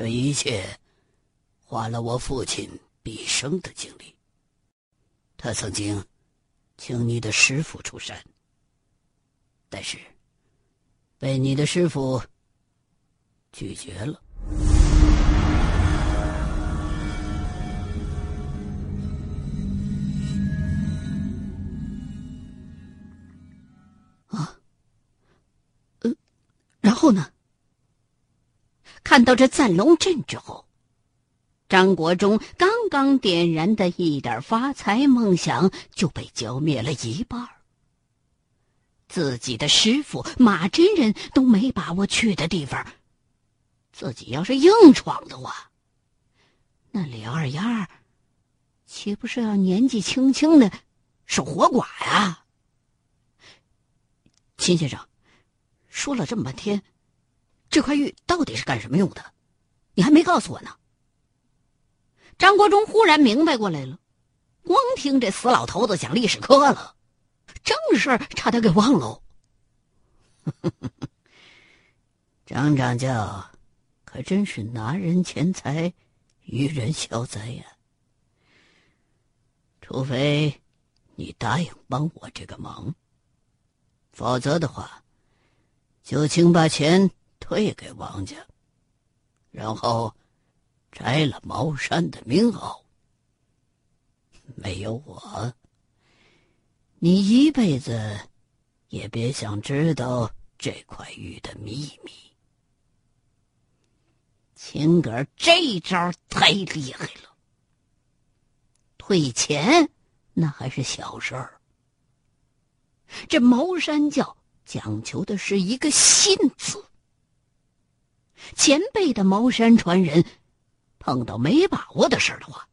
这一切花了我父亲毕生的精力。他曾经请你的师傅出山，但是被你的师傅拒绝了。啊，呃，然后呢？看到这赞龙阵之后，张国忠刚刚点燃的一点发财梦想就被浇灭了一半。自己的师傅马真人都没把握去的地方，自己要是硬闯的话，那李二丫岂不是要年纪轻轻的守活寡呀？秦先生，说了这么半天。这块玉到底是干什么用的？你还没告诉我呢。张国忠忽然明白过来了，光听这死老头子讲历史课了，正事儿差点给忘喽。张掌教，可真是拿人钱财与人消灾呀！除非你答应帮我这个忙，否则的话，就请把钱。退给王家，然后摘了茅山的名号。没有我，你一辈子也别想知道这块玉的秘密。秦哥这招太厉害了，退钱那还是小事儿。这茅山教讲求的是一个信字。前辈的茅山传人，碰到没把握的事儿的话，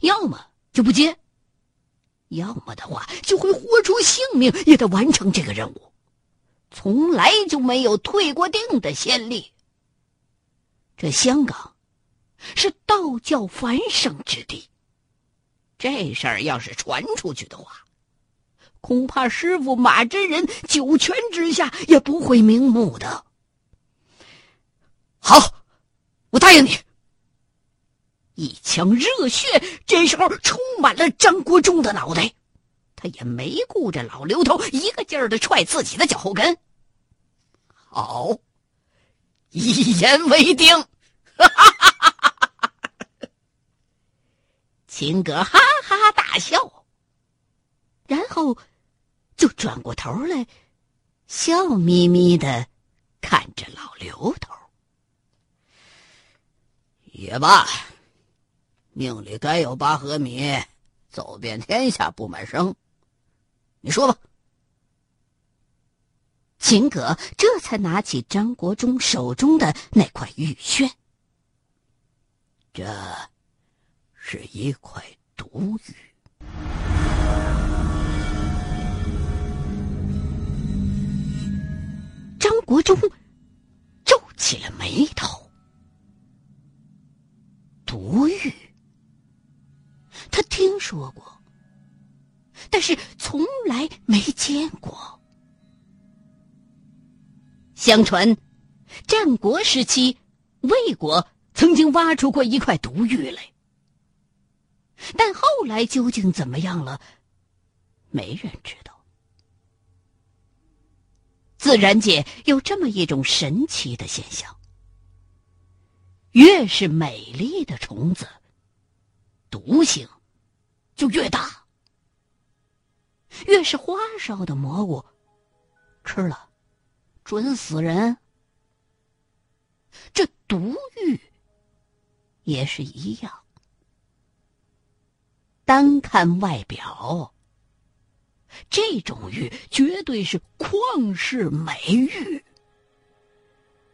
要么就不接，要么的话就会豁出性命也得完成这个任务，从来就没有退过定的先例。这香港是道教繁盛之地，这事儿要是传出去的话，恐怕师傅马真人九泉之下也不会瞑目的。好，我答应你。一腔热血这时候充满了张国忠的脑袋，他也没顾着老刘头，一个劲儿的踹自己的脚后跟。好，一言为定。秦哥哈哈大笑，然后就转过头来，笑眯眯的看着老刘头。也罢，命里该有八合米，走遍天下不买生。你说吧。秦葛这才拿起张国忠手中的那块玉轩，这是一块毒玉。张国忠皱起了眉头。毒玉，他听说过，但是从来没见过。相传，战国时期，魏国曾经挖出过一块毒玉来，但后来究竟怎么样了，没人知道。自然界有这么一种神奇的现象。越是美丽的虫子，毒性就越大；越是花哨的蘑菇，吃了准死人。这毒玉也是一样。单看外表，这种玉绝对是旷世美玉，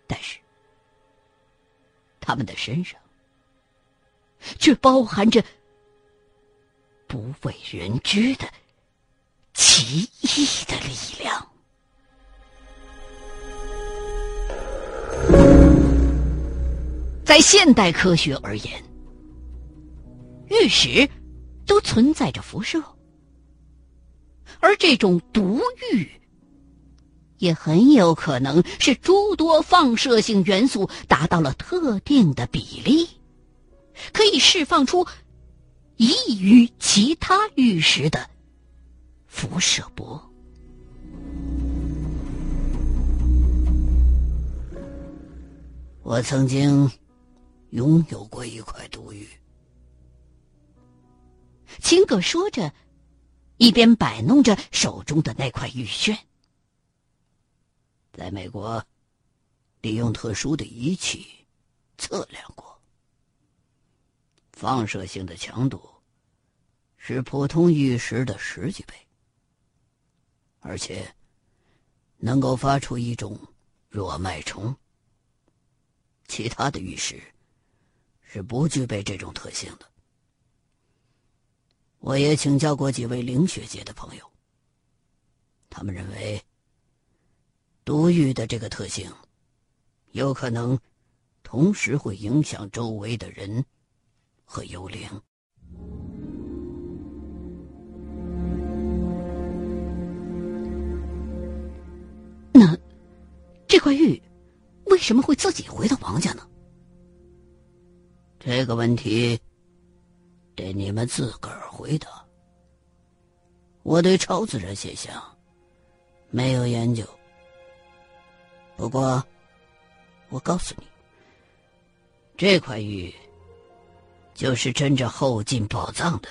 但是。他们的身上，却包含着不为人知的奇异的力量。在现代科学而言，玉石都存在着辐射，而这种毒玉也很有可能是诸多放射性元素达到了特定的比例，可以释放出异于其他玉石的辐射波。我曾经拥有过一块毒玉。秦葛说着，一边摆弄着手中的那块玉旋。在美国，利用特殊的仪器测量过，放射性的强度是普通玉石的十几倍，而且能够发出一种弱脉冲。其他的玉石是不具备这种特性的。我也请教过几位灵学界的朋友，他们认为毒玉的这个特性有可能同时会影响周围的人和幽灵。那这块玉？为什么会自己回到王家呢？这个问题得你们自个儿回答。我对超自然现象没有研究，不过我告诉你，这块玉就是镇着后进宝藏的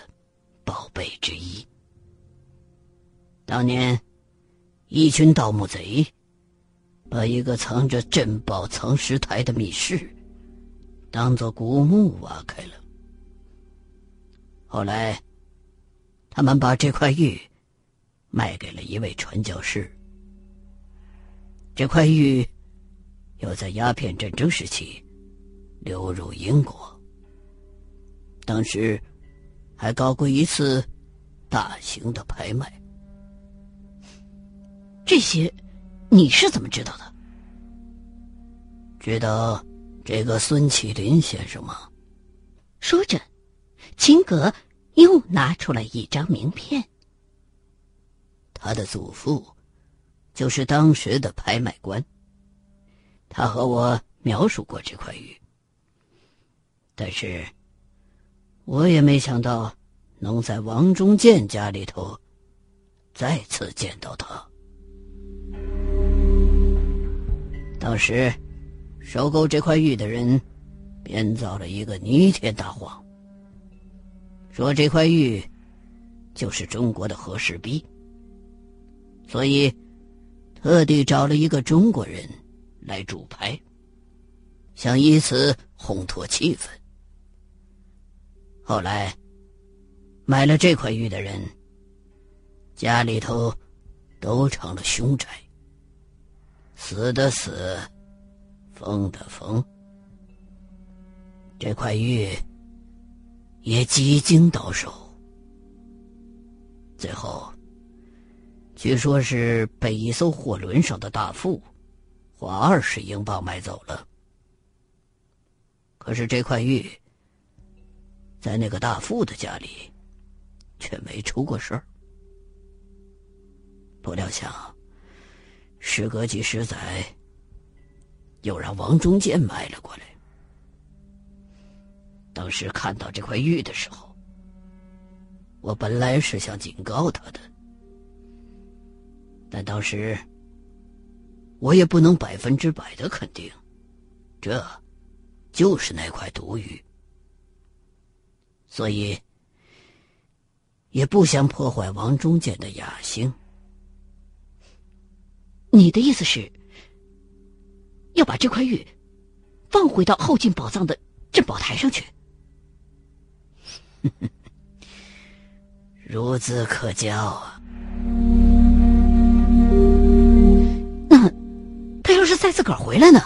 宝贝之一。当年一群盗墓贼。把一个藏着镇宝藏石台的密室，当做古墓挖开了。后来，他们把这块玉卖给了一位传教士。这块玉又在鸦片战争时期流入英国，当时还搞过一次大型的拍卖。这些。你是怎么知道的？知道这个孙启林先生吗？说着，秦格又拿出了一张名片。他的祖父就是当时的拍卖官。他和我描述过这块玉，但是我也没想到能在王中建家里头再次见到他。当时，收购这块玉的人编造了一个弥天大谎，说这块玉就是中国的和氏璧，所以特地找了一个中国人来主拍，想以此烘托气氛。后来，买了这块玉的人家里头都成了凶宅。死的死，疯的疯。这块玉也几经到手，最后据说是被一艘货轮上的大副花二十英镑买走了。可是这块玉在那个大副的家里却没出过事儿，不料想。时隔几十载，又让王中建买了过来。当时看到这块玉的时候，我本来是想警告他的，但当时我也不能百分之百的肯定，这就是那块毒玉，所以也不想破坏王中建的雅兴。你的意思是，要把这块玉放回到后进宝藏的镇宝台上去？孺子可教啊！要是再自个儿回来呢？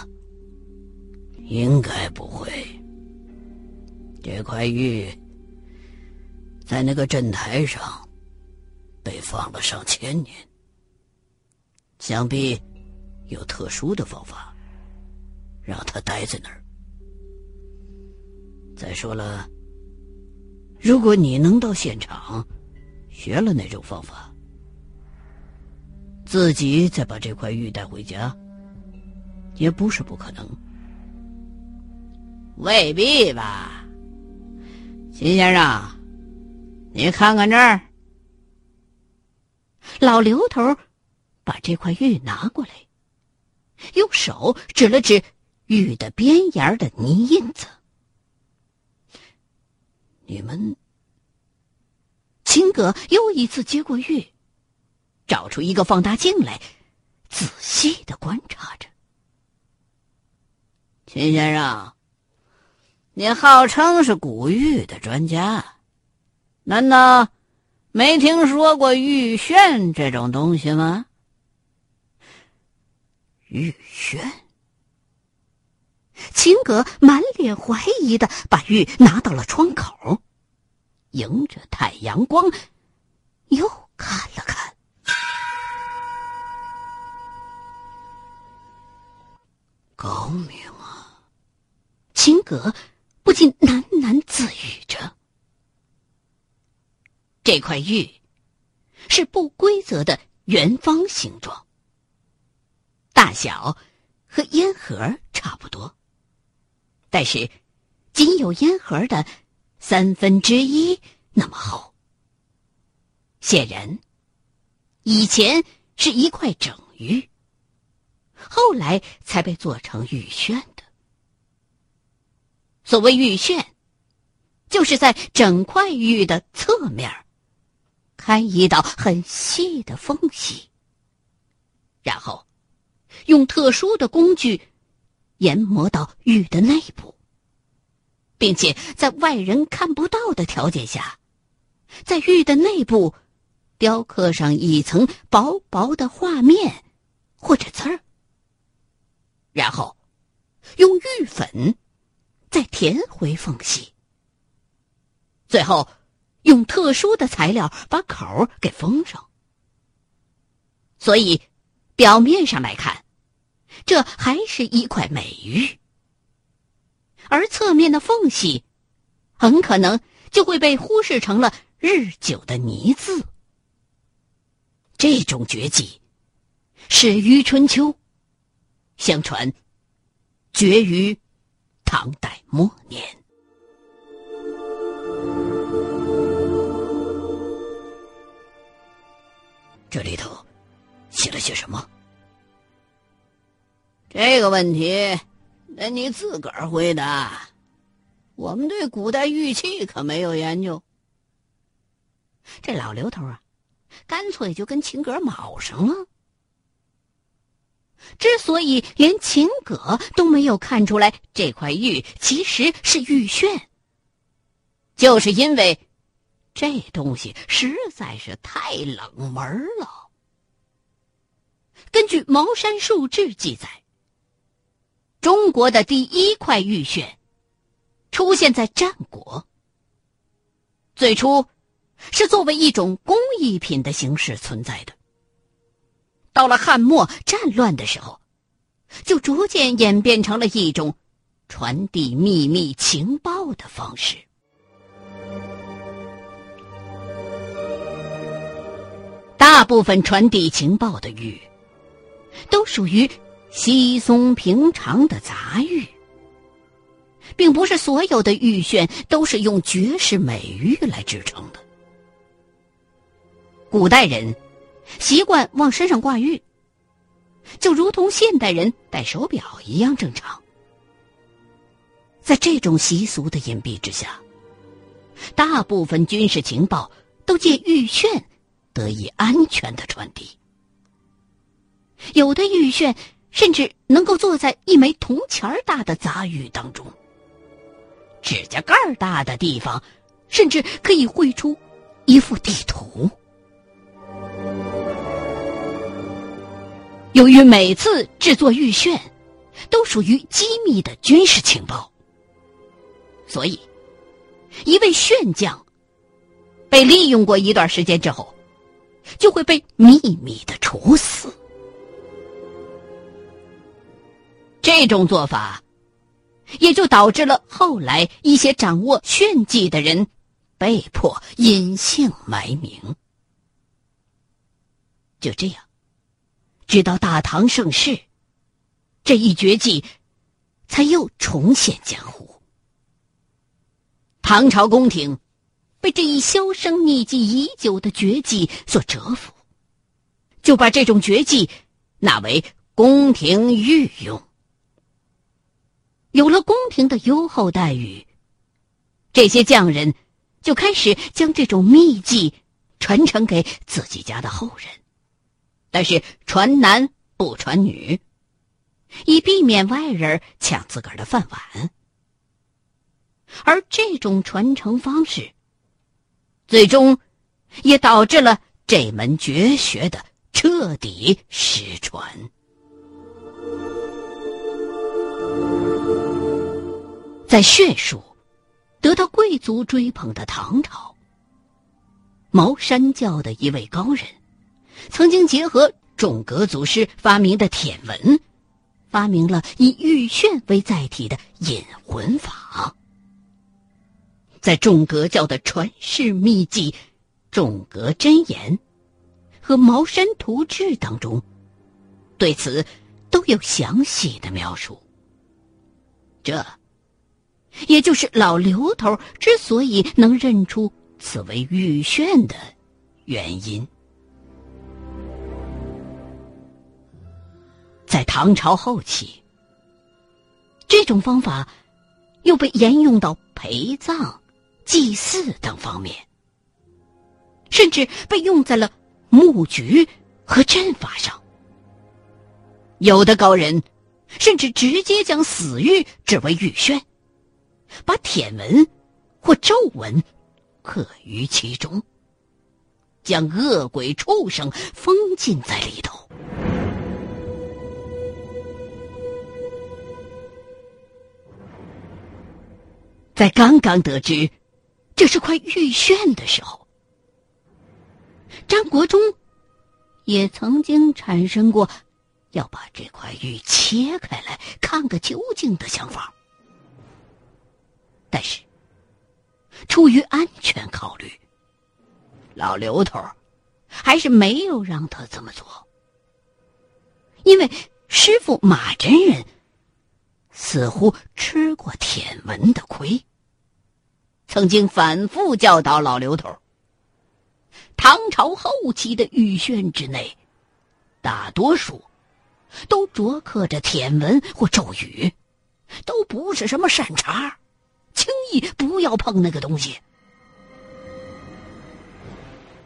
应该不会。这块玉在那个镇台上被放了上千年。想必有特殊的方法，让他待在那儿。再说了，如果你能到现场学了那种方法，自己再把这块玉带回家，也不是不可能。未必吧，秦先生，你看看这儿。老刘头把这块玉拿过来，用手指了指玉的边沿的泥印子。你们，秦葛又一次接过玉，找出一个放大镜来，仔细的观察着。秦先生，你号称是古玉的专家，难道没听说过玉炫这种东西吗？玉炫。秦格满脸怀疑的把玉拿到了窗口，迎着太阳光，又看了看。高明啊！秦葛不禁喃喃自语着。这块玉是不规则的圆方形状，大小和烟盒差不多。但是，仅有烟盒的三分之一那么厚。显然，以前是一块整玉，后来才被做成玉轩。所谓玉炫，就是在整块玉的侧面开一道很细的缝隙，然后用特殊的工具。研磨到玉的内部，并且在外人看不到的条件下，在玉的内部雕刻上一层薄薄的画面或者字儿，然后用玉粉再填回缝隙，最后用特殊的材料把口给封上。所以，表面上来看。这还是一块美玉，而侧面的缝隙，很可能就会被忽视成了日久的泥渍。这种绝技始于春秋，相传绝于唐代末年。这里头写了些什么？这个问题，得你自个儿回答。我们对古代玉器可没有研究。这老刘头啊，干脆就跟秦葛卯上了。之所以连秦葛都没有看出来这块玉其实是玉炫，就是因为这东西实在是太冷门了。根据《茅山术志》记载。中国的第一块玉炫出现在战国，最初是作为一种工艺品的形式存在的。到了汉末战乱的时候，就逐渐演变成了一种传递秘密情报的方式。大部分传递情报的玉，都属于。稀松平常的杂玉，并不是所有的玉炫都是用绝世美玉来制成的。古代人习惯往身上挂玉，就如同现代人戴手表一样正常。在这种习俗的隐蔽之下，大部分军事情报都借玉炫得以安全的传递。有的玉炫。甚至能够坐在一枚铜钱儿大的杂玉当中，指甲盖大的地方，甚至可以绘出一幅地图。由于每次制作玉炫都属于机密的军事情报，所以一位炫将被利用过一段时间之后，就会被秘密的处死。这种做法，也就导致了后来一些掌握炫技的人被迫隐姓埋名。就这样，直到大唐盛世，这一绝技才又重现江湖。唐朝宫廷被这一销声匿迹已久的绝技所折服，就把这种绝技纳为宫廷御用。有了宫廷的优厚待遇，这些匠人就开始将这种秘技传承给自己家的后人。但是传男不传女，以避免外人抢自个儿的饭碗。而这种传承方式，最终也导致了这门绝学的彻底失传。在血术得到贵族追捧的唐朝，茅山教的一位高人。曾经结合众阁祖师发明的舔文，发明了以玉璇为载体的引魂法。在众阁教的传世秘籍《众阁真言》和《茅山图志》当中，对此都有详细的描述。这，也就是老刘头之所以能认出此为玉璇的原因。在唐朝后期，这种方法又被沿用到陪葬、祭祀等方面，甚至被用在了木局和阵法上。有的高人甚至直接将死玉指为玉轩，把舔文或咒文刻于其中，将恶鬼畜生封禁在里头。在刚刚得知这是块玉炫的时候，张国忠也曾经产生过要把这块玉切开来看个究竟的想法，但是出于安全考虑，老刘头还是没有让他这么做，因为师傅马真人。似乎吃过舔文的亏，曾经反复教导老刘头。唐朝后期的玉轩之内，大多数都琢刻着舔文或咒语，都不是什么善茬，轻易不要碰那个东西。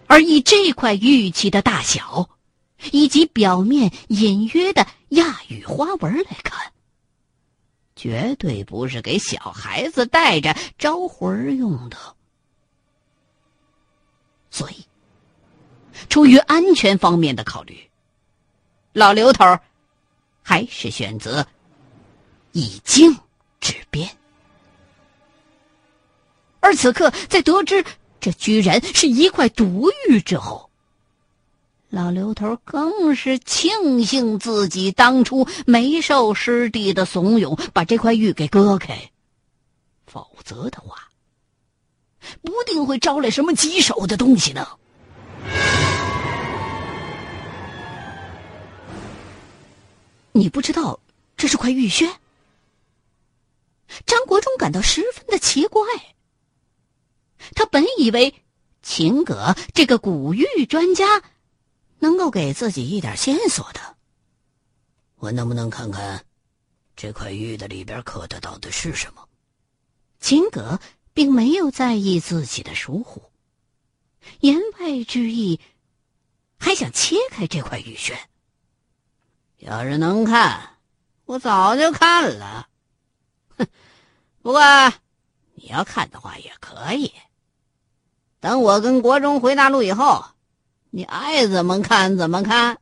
而以这块玉器的大小，以及表面隐约的亚语花纹来看。绝对不是给小孩子带着招魂用的，所以出于安全方面的考虑，老刘头还是选择以静制变。而此刻，在得知这居然是一块毒玉之后，老刘头更是庆幸自己当初没受师弟的怂恿，把这块玉给割开，否则的话，不定会招来什么棘手的东西呢。你不知道这是块玉轩？张国忠感到十分的奇怪。他本以为秦葛这个古玉专家。能够给自己一点线索的，我能不能看看这块玉的里边刻的到底是什么？秦葛并没有在意自己的疏忽，言外之意还想切开这块玉轩。要是能看，我早就看了。哼，不过你要看的话也可以。等我跟国忠回大陆以后。你爱怎么看怎么看。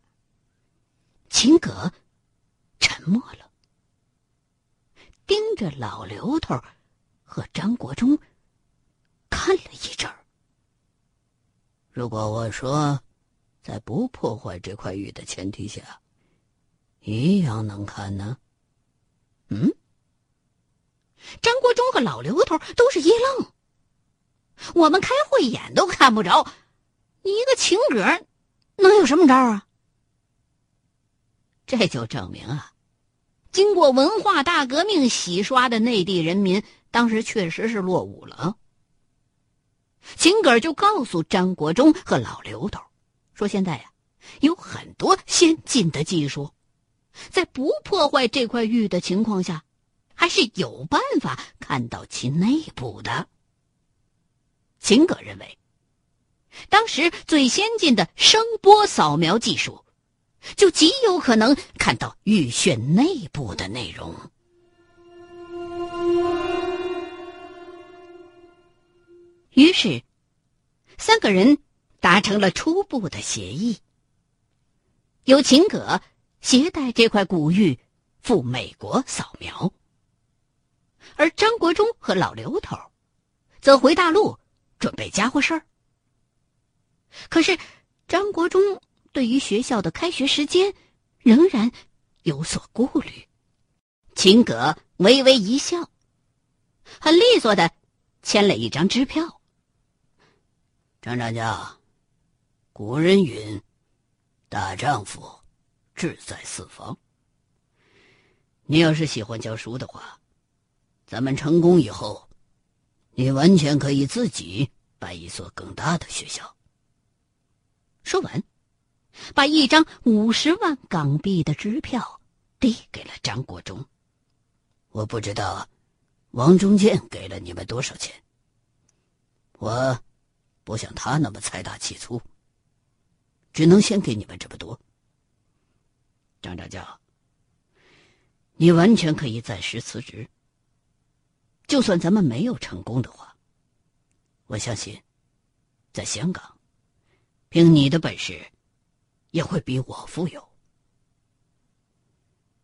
秦葛沉默了，盯着老刘头和张国忠看了一阵儿。如果我说，在不破坏这块玉的前提下，一样能看呢？嗯？张国忠和老刘头都是一愣。我们开慧眼都看不着。你一个情歌，能有什么招啊？这就证明啊，经过文化大革命洗刷的内地人民，当时确实是落伍了。秦葛就告诉张国忠和老刘头，说现在呀，有很多先进的技术，在不破坏这块玉的情况下，还是有办法看到其内部的。秦葛认为，当时最先进的声波扫描技术，就极有可能看到玉炫内部的内容。于是，三个人达成了初步的协议，由秦葛携带这块古玉赴美国扫描，而张国忠和老刘头则回大陆准备家伙事儿。可是，张国忠对于学校的开学时间仍然有所顾虑。秦葛微微一笑，很利索的签了一张支票。张长家，古人云：“大丈夫，志在四方。”你要是喜欢教书的话，咱们成功以后，你完全可以自己办一所更大的学校。说完，把一张五十万港币的支票递给了张国忠。我不知道王中建给了你们多少钱。我。不像他那么财大气粗，只能先给你们这么多。张长教，你完全可以暂时辞职。就算咱们没有成功的话，我相信，在香港，凭你的本事，也会比我富有。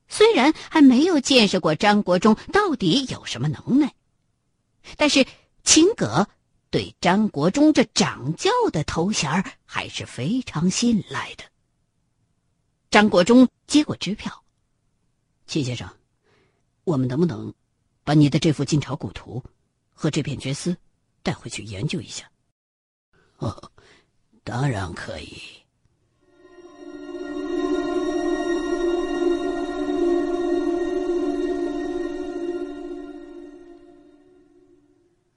虽然还没有见识过张国忠到底有什么能耐，但是秦葛。对张国忠这掌教的头衔还是非常信赖的。张国忠接过支票，秦先生，我们能不能把你的这幅晋朝古图和这片绢丝带回去研究一下？哦，当然可以。